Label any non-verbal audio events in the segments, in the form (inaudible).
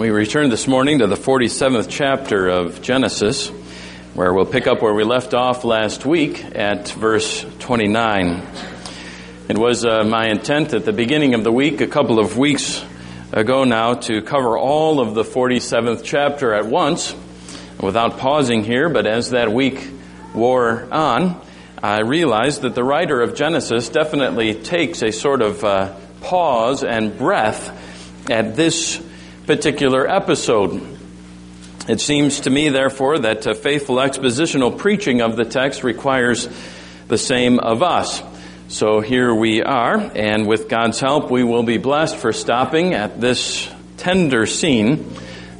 We return this morning to the 47th chapter of Genesis, where we'll pick up where we left off last week at verse 29. It was uh, my intent at the beginning of the week, a couple of weeks ago now, to cover all of the 47th chapter at once without pausing here, but as that week wore on, I realized that the writer of Genesis definitely takes a sort of uh, pause and breath at this particular episode. It seems to me, therefore, that a faithful expositional preaching of the text requires the same of us. So here we are, and with God's help, we will be blessed for stopping at this tender scene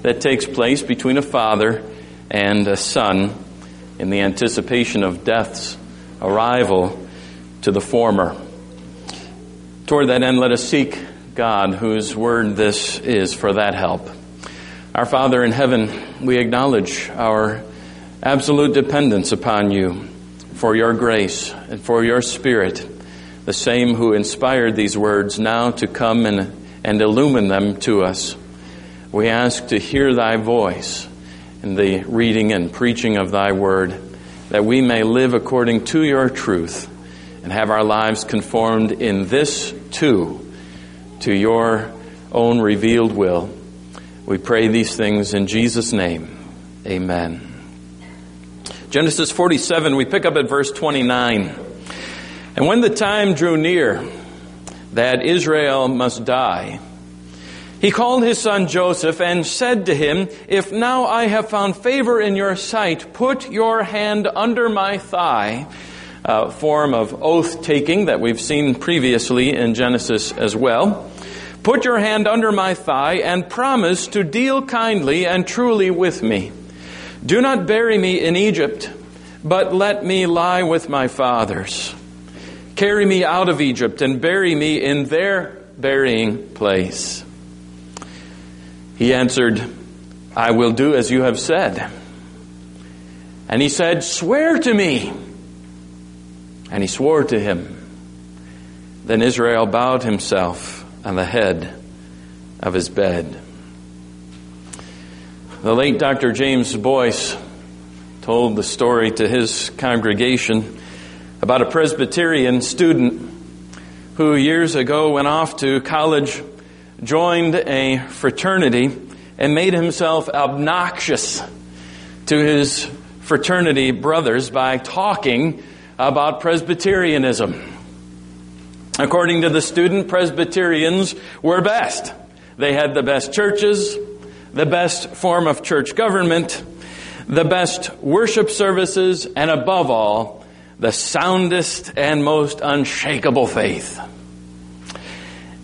that takes place between a father and a son in the anticipation of death's arrival to the former. Toward that end, let us seek God, whose word this is, for that help. Our Father in heaven, we acknowledge our absolute dependence upon you for your grace and for your Spirit, the same who inspired these words now to come and, and illumine them to us. We ask to hear thy voice in the reading and preaching of thy word, that we may live according to your truth and have our lives conformed in this too to your own revealed will. We pray these things in Jesus' name. Amen. Genesis 47, we pick up at verse 29. And when the time drew near that Israel must die, he called his son Joseph and said to him, If now I have found favor in your sight, put your hand under my thigh. A form of oath taking that we've seen previously in Genesis as well. Put your hand under my thigh and promise to deal kindly and truly with me. Do not bury me in Egypt, but let me lie with my fathers. Carry me out of Egypt and bury me in their burying place. He answered, I will do as you have said. And he said, Swear to me. And he swore to him. Then Israel bowed himself on the head of his bed. The late Dr. James Boice told the story to his congregation about a Presbyterian student who years ago went off to college, joined a fraternity, and made himself obnoxious to his fraternity brothers by talking about Presbyterianism. According to the student, Presbyterians were best. They had the best churches, the best form of church government, the best worship services, and above all, the soundest and most unshakable faith.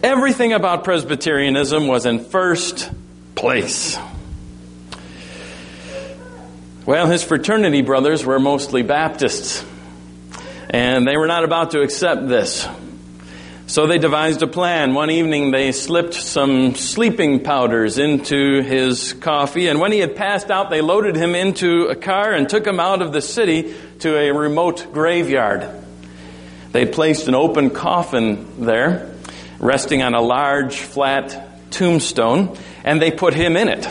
Everything about Presbyterianism was in first place. Well, his fraternity brothers were mostly Baptists, and they were not about to accept this. So they devised a plan. One evening they slipped some sleeping powders into his coffee, and when he had passed out, they loaded him into a car and took him out of the city to a remote graveyard. They placed an open coffin there, resting on a large flat tombstone, and they put him in it.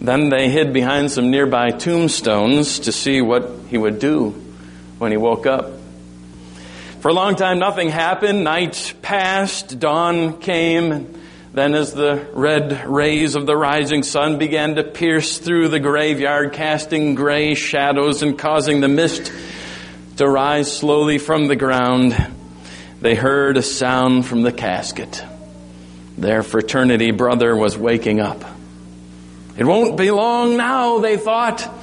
Then they hid behind some nearby tombstones to see what he would do when he woke up. For a long time, nothing happened. Night passed, dawn came. Then, as the red rays of the rising sun began to pierce through the graveyard, casting gray shadows and causing the mist to rise slowly from the ground, they heard a sound from the casket. Their fraternity brother was waking up. It won't be long now, they thought.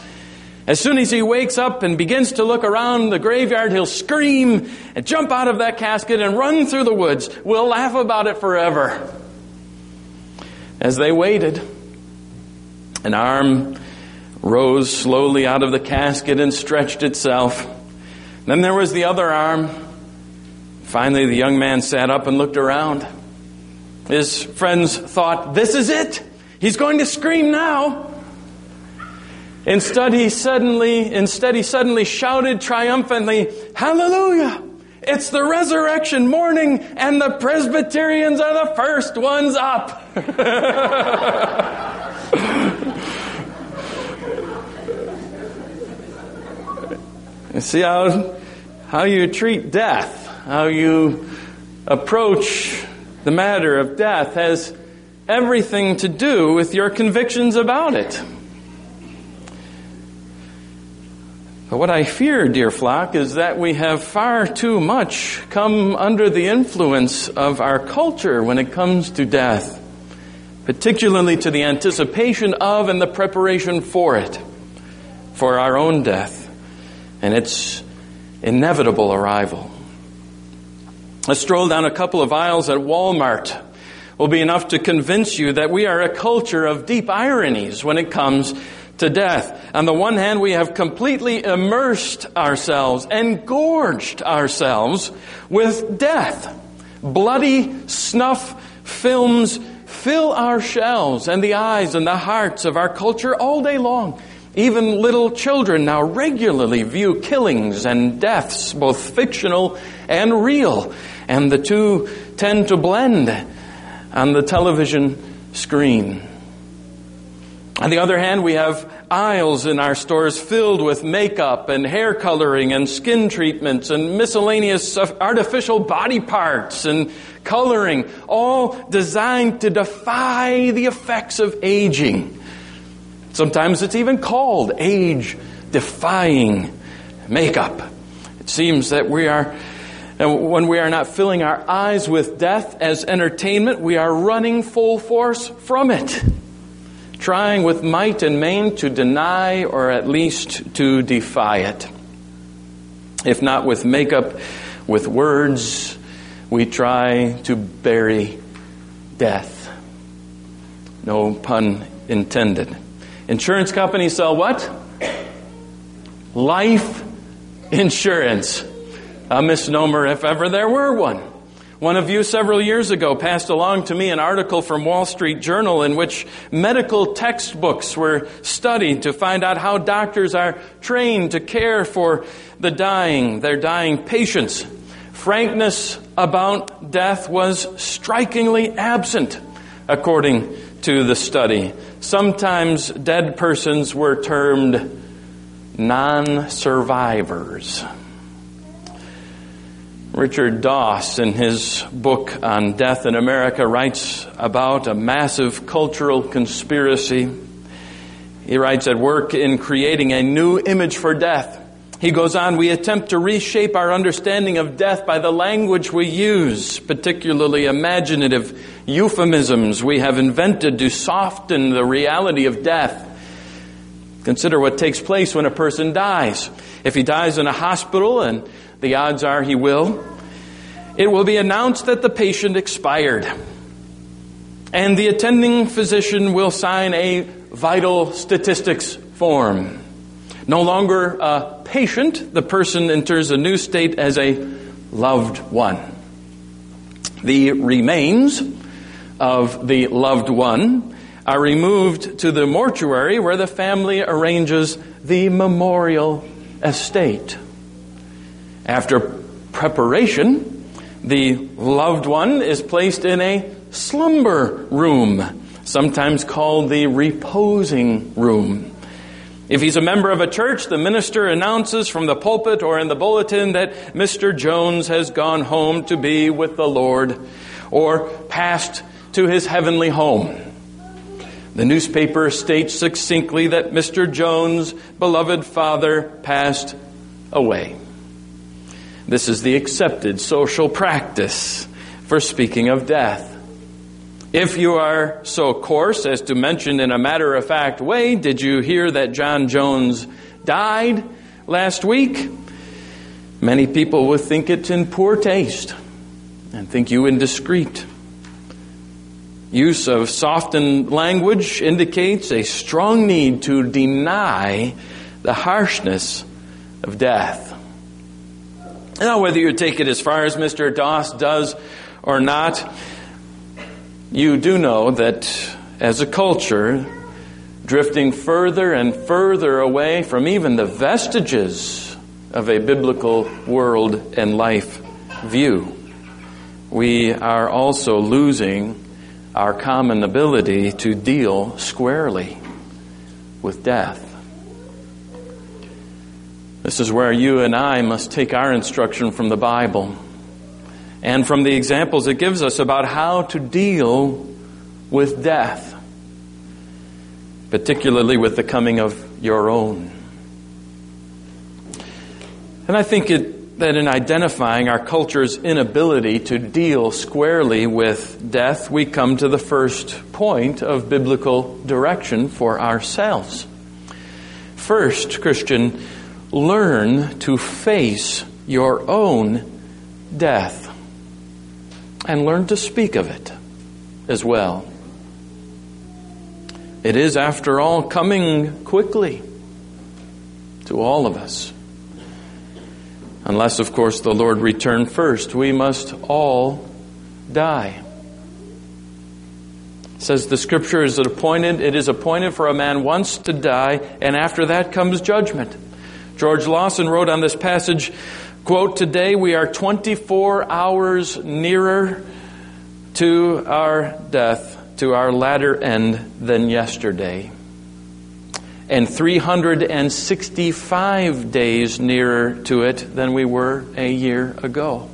As soon as he wakes up and begins to look around the graveyard, he'll scream and jump out of that casket and run through the woods. We'll laugh about it forever. As they waited, an arm rose slowly out of the casket and stretched itself. Then there was the other arm. Finally, the young man sat up and looked around. His friends thought, This is it! He's going to scream now! Instead, he suddenly, instead, he suddenly shouted triumphantly, Hallelujah! It's the resurrection morning, and the Presbyterians are the first ones up. (laughs) you see how, how you treat death, how you approach the matter of death has everything to do with your convictions about it. But what I fear, dear flock, is that we have far too much come under the influence of our culture when it comes to death, particularly to the anticipation of and the preparation for it, for our own death and its inevitable arrival. A stroll down a couple of aisles at Walmart will be enough to convince you that we are a culture of deep ironies when it comes to death. On the one hand, we have completely immersed ourselves and gorged ourselves with death. Bloody snuff films fill our shelves and the eyes and the hearts of our culture all day long. Even little children now regularly view killings and deaths, both fictional and real, and the two tend to blend on the television screen. On the other hand, we have aisles in our stores filled with makeup and hair coloring and skin treatments and miscellaneous artificial body parts and coloring, all designed to defy the effects of aging. Sometimes it's even called age defying makeup. It seems that we are uh, when we are not filling our eyes with death as entertainment, we are running full force from it, trying with might and main to deny or at least to defy it. If not with makeup, with words, we try to bury death. No pun intended. Insurance companies sell what? Life insurance. A misnomer if ever there were one. One of you several years ago passed along to me an article from Wall Street Journal in which medical textbooks were studied to find out how doctors are trained to care for the dying, their dying patients. Frankness about death was strikingly absent, according to the study. Sometimes dead persons were termed non-survivors. Richard Doss, in his book on death in America, writes about a massive cultural conspiracy. He writes at work in creating a new image for death. He goes on, we attempt to reshape our understanding of death by the language we use, particularly imaginative euphemisms we have invented to soften the reality of death. Consider what takes place when a person dies. If he dies in a hospital and the odds are he will. It will be announced that the patient expired. And the attending physician will sign a vital statistics form. No longer a patient, the person enters a new state as a loved one. The remains of the loved one are removed to the mortuary where the family arranges the memorial estate. After preparation, the loved one is placed in a slumber room, sometimes called the reposing room. If he's a member of a church, the minister announces from the pulpit or in the bulletin that Mr. Jones has gone home to be with the Lord or passed to his heavenly home. The newspaper states succinctly that Mr. Jones' beloved father passed away. This is the accepted social practice for speaking of death. If you are so coarse as to mention in a matter of fact way, did you hear that John Jones died last week? Many people would think it's in poor taste and think you indiscreet. Use of softened language indicates a strong need to deny the harshness of death. Now, whether you take it as far as Mr. Doss does or not, you do know that as a culture, drifting further and further away from even the vestiges of a biblical world and life view, we are also losing our common ability to deal squarely with death. This is where you and I must take our instruction from the Bible and from the examples it gives us about how to deal with death, particularly with the coming of your own. And I think it, that in identifying our culture's inability to deal squarely with death, we come to the first point of biblical direction for ourselves. First, Christian, learn to face your own death and learn to speak of it as well. It is, after all, coming quickly to all of us. Unless, of course, the Lord return first, we must all die. Says the scripture is appointed, it is appointed for a man once to die, and after that comes judgment. George Lawson wrote on this passage, quote, today we are 24 hours nearer to our death, to our latter end than yesterday and 365 days nearer to it than we were a year ago.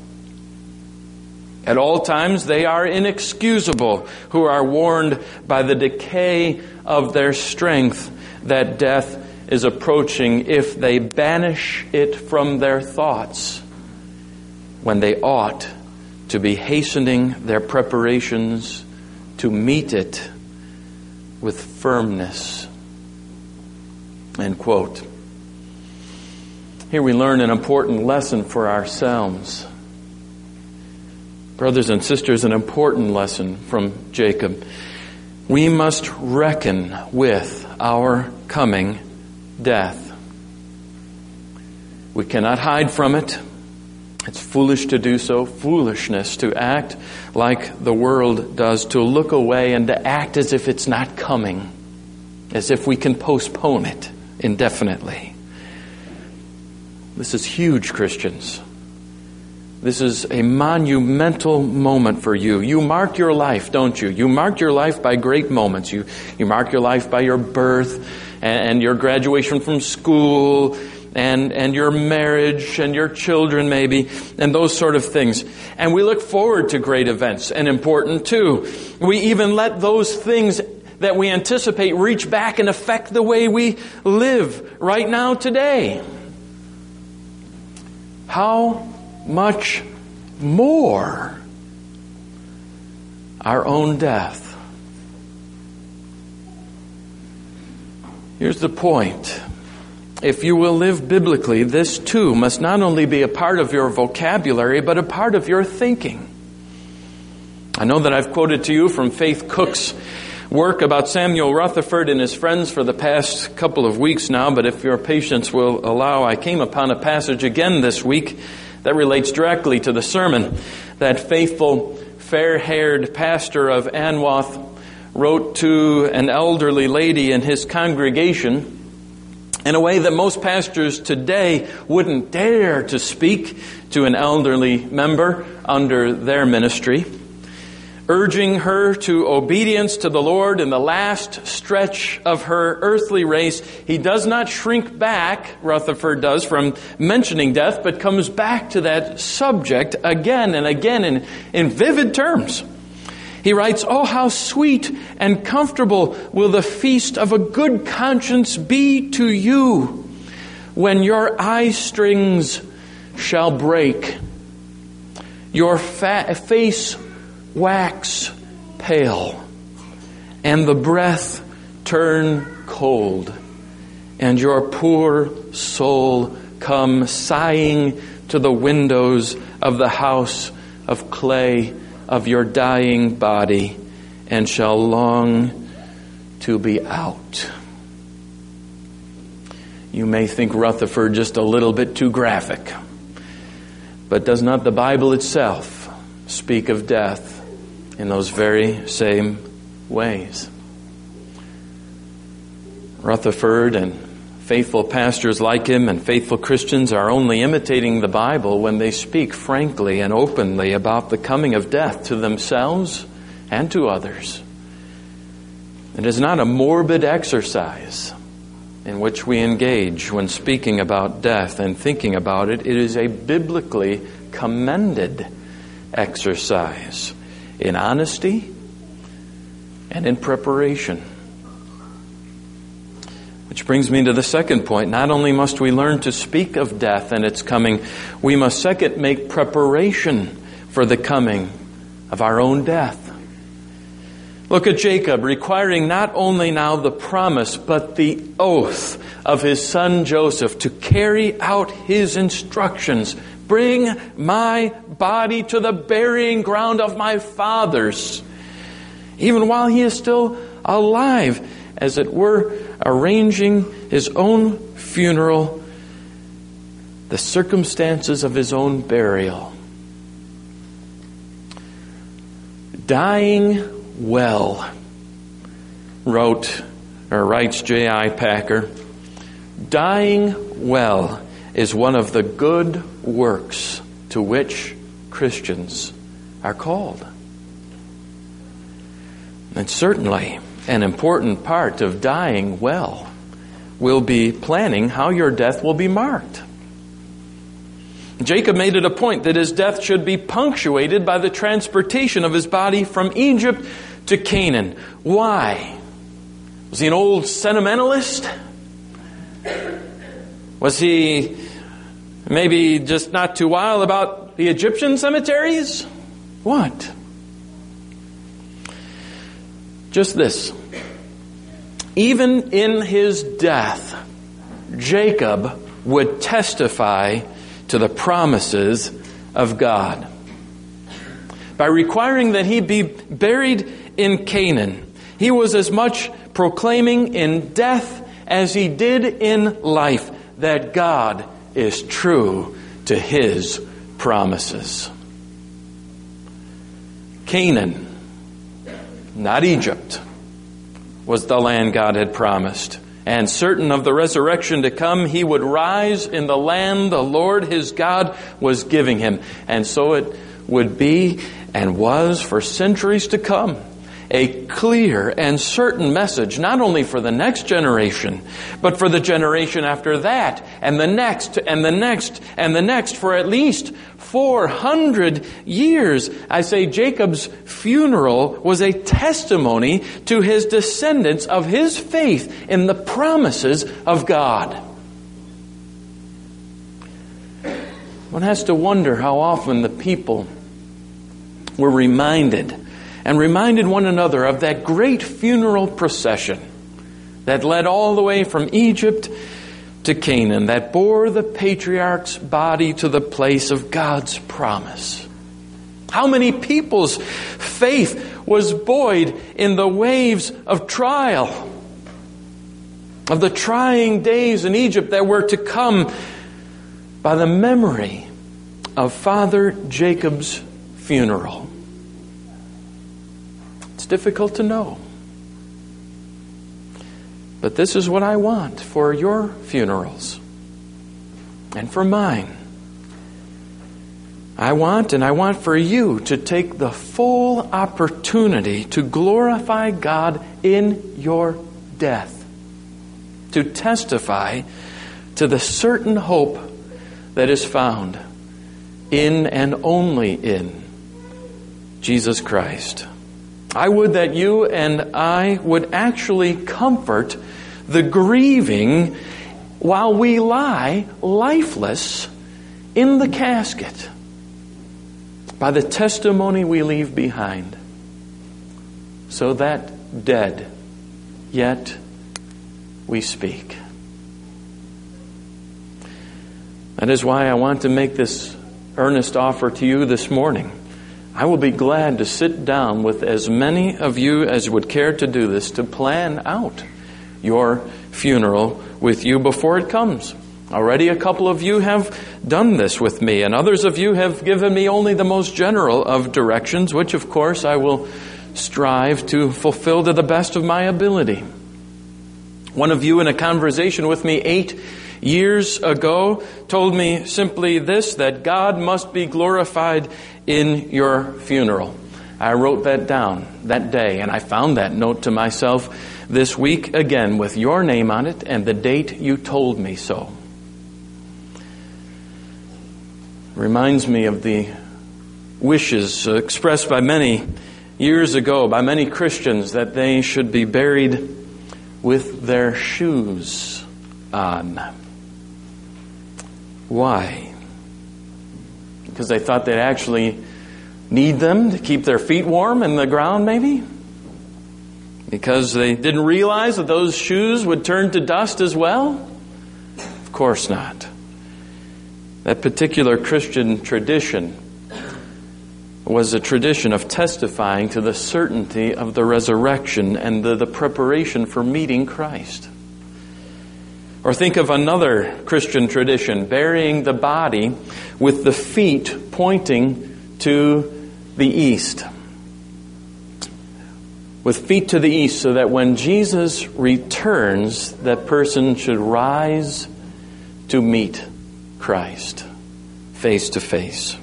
At all times, they are inexcusable who are warned by the decay of their strength that death is approaching if they banish it from their thoughts when they ought to be hastening their preparations to meet it with firmness End quote. Here we learn an important lesson for ourselves. Brothers and sisters, an important lesson from Jacob. We must reckon with our coming death. We cannot hide from it. It's foolish to do so, foolishness to act like the world does, to look away and to act as if it's not coming, as if we can postpone it indefinitely. This is huge, Christians. This is a monumental moment for you. You mark your life, don't you? You mark your life by great moments. You, you mark your life by your birth and your graduation from school and, and your marriage and your children maybe and those sort of things. And we look forward to great events and important too. We even let those things that we anticipate reach back and affect the way we live right now today. How much more our own death? Here's the point. If you will live biblically, this too must not only be a part of your vocabulary, but a part of your thinking. I know that I've quoted to you from Faith Cook's work about Samuel Rutherford and his friends for the past couple of weeks now, but if your patience will allow, I came upon a passage again this week that relates directly to the sermon that faithful, fair haired pastor of Anwoth wrote to an elderly lady in his congregation in a way that most pastors today wouldn't dare to speak to an elderly member under their ministry urging her to obedience to the Lord in the last stretch of her earthly race. He does not shrink back, Rutherford does, from mentioning death, but comes back to that subject again and again in, in vivid terms. He writes, Oh, how sweet and comfortable will the feast of a good conscience be to you when your eye strings shall break, your fa- face wax pale, and the breath turn cold, and your poor soul come sighing to the windows of the house of clay of your dying body, and shall long to be out. You may think Rutherford just a little bit too graphic, but does not the Bible itself speak of death in those very same ways. Rutherford and faithful pastors like him and faithful Christians are only imitating the Bible when they speak frankly and openly about the coming of death to themselves and to others. It is not a morbid exercise in which we engage when speaking about death and thinking about it. It is a biblically commended exercise in honesty and in preparation. Which brings me to the second point. Not only must we learn to speak of death and its coming, we must second make preparation for the coming of our own death. Look at Jacob, requiring not only now the promise, but the oath of his son Joseph to carry out his instructions. Bring my body to the burying ground of my fathers. Even while he is still alive, as it were, arranging his own funeral, the circumstances of his own burial. Dying well, wrote or writes J.I. Packer. Dying well is one of the good works to which Christians are called. And certainly, an important part of dying well will be planning how your death will be marked. Jacob made it a point that his death should be punctuated by the transportation of his body from Egypt to Canaan. Why? Was he an old sentimentalist? Was he maybe just not too wild about the Egyptian cemeteries? What? Just this. Even in his death, Jacob would testify to the promises of God. By requiring that he be buried in Canaan, he was as much proclaiming in death as he did in life that God is true to his promises. Canaan, not Egypt, was the land God had promised and certain of the resurrection to come, he would rise in the land the Lord his God was giving him. And so it would be and was for centuries to come. A clear and certain message, not only for the next generation, but for the generation after that, and the next, and the next, and the next, for at least 400 years. I say Jacob's funeral was a testimony to his descendants of his faith in the promises of God. One has to wonder how often the people were reminded and reminded one another of that great funeral procession that led all the way from Egypt to Canaan that bore the patriarch's body to the place of God's promise. How many people's faith was buoyed in the waves of trial, of the trying days in Egypt that were to come by the memory of Father Jacob's funeral? It's difficult to know. But this is what I want for your funerals and for mine. I want and I want for you to take the full opportunity to glorify God in your death, to testify to the certain hope that is found in and only in Jesus Christ. I would that you and I would actually comfort the grieving while we lie lifeless in the casket by the testimony we leave behind. So that dead, yet we speak. That is why I want to make this earnest offer to you this morning. I will be glad to sit down with as many of you as would care to do this to plan out your funeral with you before it comes. Already a couple of you have done this with me, and others of you have given me only the most general of directions, which of course I will strive to fulfill to the best of my ability. One of you in a conversation with me eight years ago told me simply this, that God must be glorified in your funeral. I wrote that down that day and I found that note to myself this week again with your name on it and the date you told me so. Reminds me of the wishes expressed by many years ago by many Christians that they should be buried with their shoes on. Why? Because they thought they'd actually need them to keep their feet warm in the ground, maybe? Because they didn't realize that those shoes would turn to dust as well? Of course not. That particular Christian tradition was a tradition of testifying to the certainty of the resurrection and the, the, preparation for meeting Christ. Or think of another Christian tradition, burying the body with the feet pointing to the east. With feet to the east, so that when Jesus returns, that person should rise to meet Christ face to face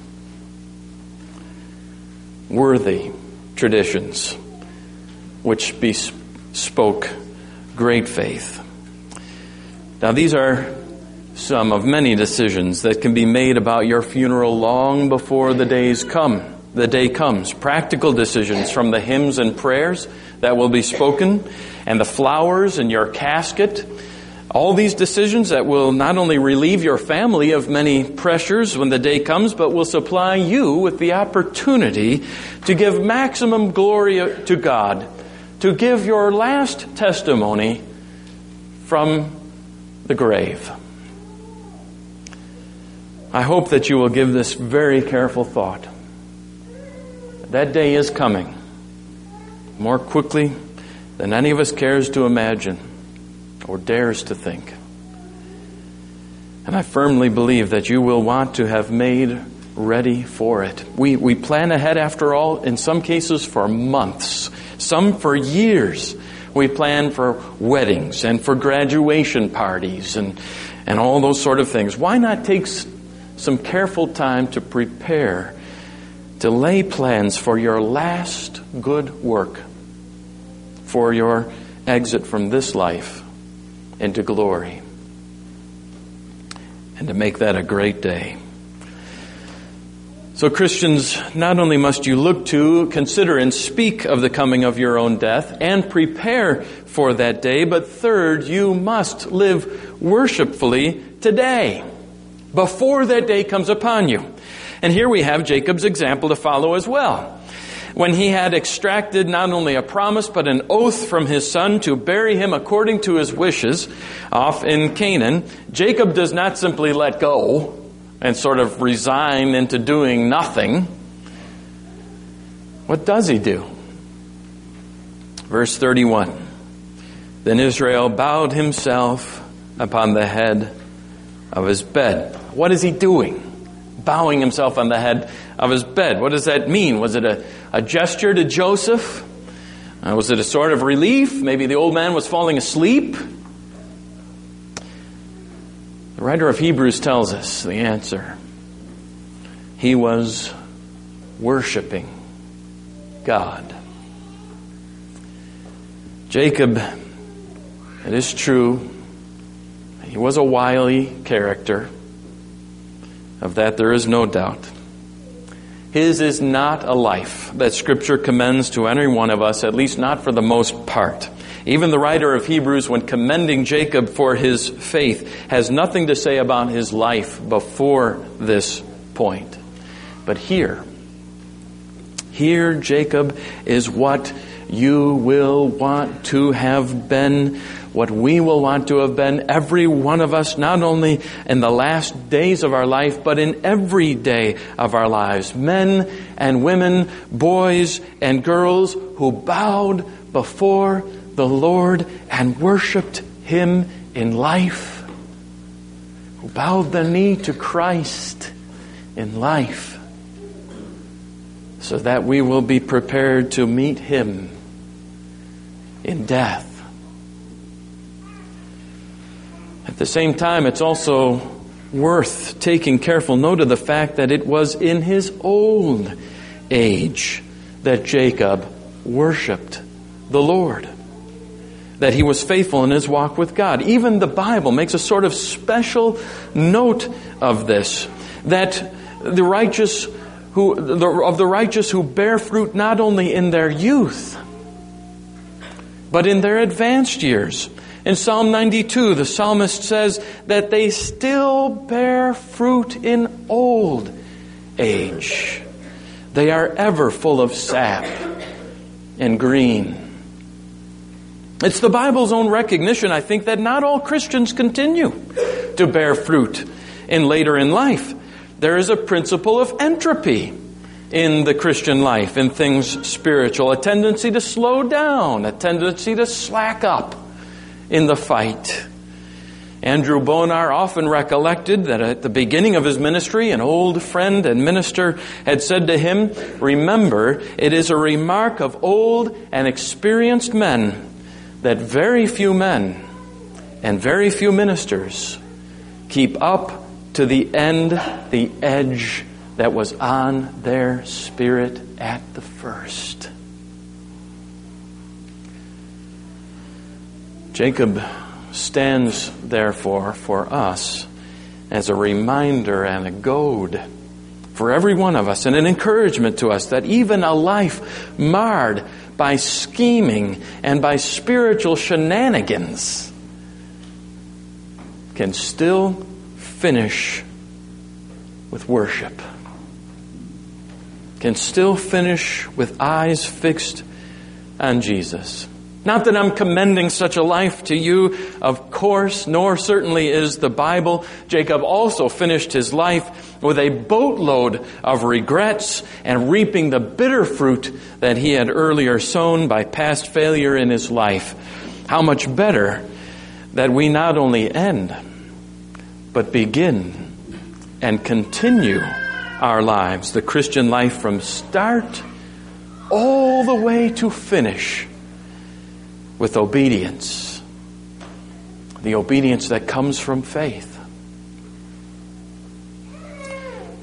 worthy traditions which bespoke great faith. Now, these are some of many decisions that can be made about your funeral long before the days come. The day comes. Practical decisions from the hymns and prayers that will be spoken, and the flowers in your casket, all these decisions that will not only relieve your family of many pressures when the day comes, but will supply you with the opportunity to give maximum glory to God, to give your last testimony from the grave. I hope that you will give this very careful thought. That day is coming more quickly than any of us cares to imagine or dares to think. And I firmly believe that you will want to have made ready for it. We, we plan ahead, after all, in some cases for months, some for years. We plan for weddings and for graduation parties and, and all those sort of things. Why not take some careful time to prepare, to lay plans for your last good work, for your exit from this life into glory. And to make that a great day. So, Christians, not only must you look to, consider, and speak of the coming of your own death and prepare for that day, but third, you must live worshipfully today, before that day comes upon you. And here we have Jacob's example to follow as well when he had extracted not only a promise but an oath from his son to bury him according to his wishes off in Canaan, Jacob does not simply let go and sort of resign into doing nothing. What does he do? Verse 31 Then Israel bowed himself upon the head of his bed. What is he doing? Bowing himself on the head of his bed. What does that mean? Was it a, a gesture to Joseph? Uh, was it a sort of relief? Maybe the old man was falling asleep? The writer of Hebrews tells us the answer. He was worshiping God. Jacob, it is true, he was a wily character. Of that there is no doubt. His is not a life that Scripture commends to any one of us, at least not for the most part. Even the writer of Hebrews, when commending Jacob for his faith, has nothing to say about his life before this point. But here, here Jacob is what you will want to have been what we will want to have been, every one of us, not only in the last days of our life, but in every day of our lives. Men and women, boys and girls who bowed before the Lord and worshiped Him in life, who bowed the knee to Christ in life, so that we will be prepared to meet Him in death At the same time, it's also worth taking careful note of the fact that it was in his old age that Jacob worshiped the Lord. That he was faithful in his walk with God. Even the Bible makes a sort of special note of this. That the righteous who, the, of the righteous who bear fruit not only in their youth, but in their advanced years. In Psalm 92, the psalmist says that they still bear fruit in old age. They are ever full of sap and green. It's the Bible's own recognition, I think, that not all Christians continue to bear fruit in later in life. There is a principle of entropy in the Christian life, in things spiritual, a tendency to slow down, a tendency to slack up in the fight. Andrew Bonar often recollected that at the beginning of his ministry, an old friend and minister had said to him, Remember, it is a remark of old and experienced men that very few men and very few ministers keep up to the end the edge that was on their spirit at the first. Jacob stands, therefore, for us as a reminder and a goad for every one of us and an encouragement to us that even a life marred by scheming and by spiritual shenanigans can still finish with worship, can still finish with eyes fixed on Jesus. Not that I'm commending such a life to you, of course, nor certainly is the Bible. Jacob also finished his life with a boatload of regrets and reaping the bitter fruit that he had earlier sown by past failure in his life. How much better that we not only end, but begin and continue our lives, the Christian life from start all the way to finish with obedience. The obedience that comes from faith.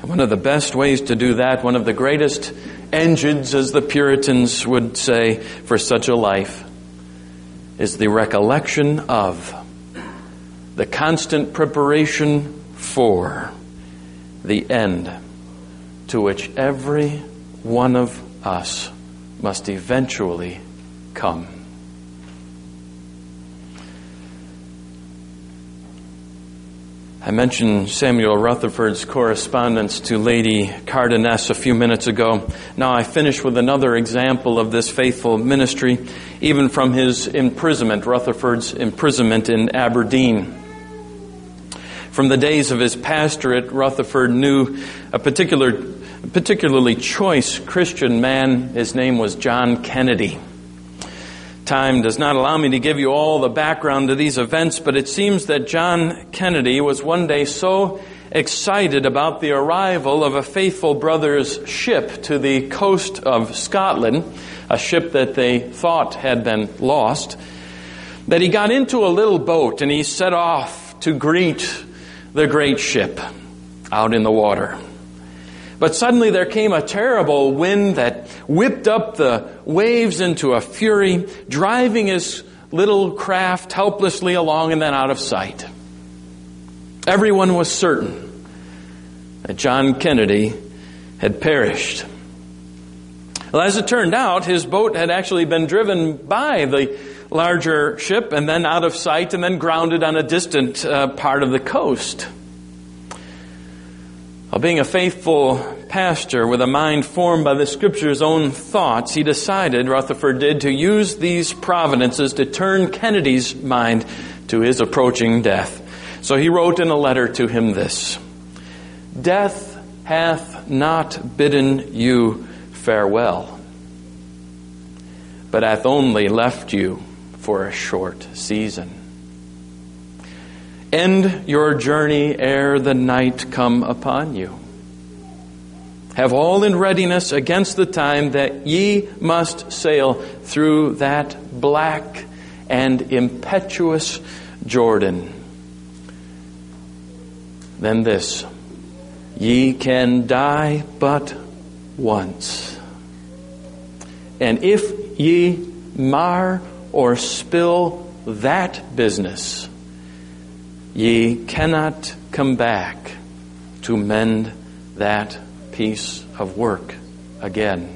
And one of the best ways to do that, one of the greatest engines, as the Puritans would say, for such a life, is the recollection of, the constant preparation for, the end to which every one of us must eventually come. I mentioned Samuel Rutherford's correspondence to Lady Cardoness a few minutes ago. Now I finish with another example of this faithful ministry, even from his imprisonment, Rutherford's imprisonment in Aberdeen. From the days of his pastorate, Rutherford knew a particular, particularly choice Christian man. His name was John Kennedy. Time does not allow me to give you all the background to these events, but it seems that John Kennedy was one day so excited about the arrival of a faithful brother's ship to the coast of Scotland, a ship that they thought had been lost, that he got into a little boat and he set off to greet the great ship out in the water. But suddenly there came a terrible wind that whipped up the waves into a fury, driving his little craft helplessly along and then out of sight. Everyone was certain that John Kennedy had perished. Well, as it turned out, his boat had actually been driven by the larger ship and then out of sight and then grounded on a distant uh, part of the coast. While being a faithful pastor with a mind formed by the scripture's own thoughts, he decided, Rutherford did, to use these providences to turn Kennedy's mind to his approaching death. So he wrote in a letter to him this Death hath not bidden you farewell, but hath only left you for a short season. End your journey ere the night come upon you. Have all in readiness against the time that ye must sail through that black and impetuous Jordan. Then this Ye can die but once. And if ye mar or spill that business, ye cannot come back to mend that piece of work again.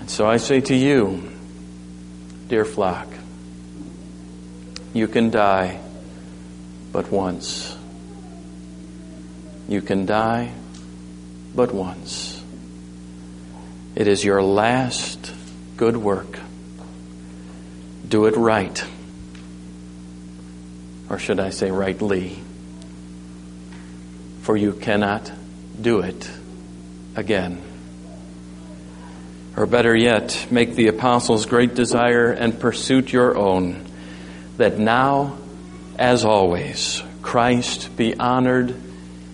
And so I say to you, dear flock, you can die but once. You can die but once. It is your last good work. Do it right. Or should I say rightly? For you cannot do it again. Or better yet, make the apostles' great desire and pursuit your own, that now, as always, Christ be honored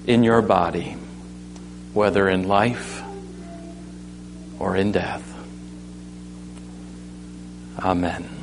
in your body, whether in life or in death. Amen.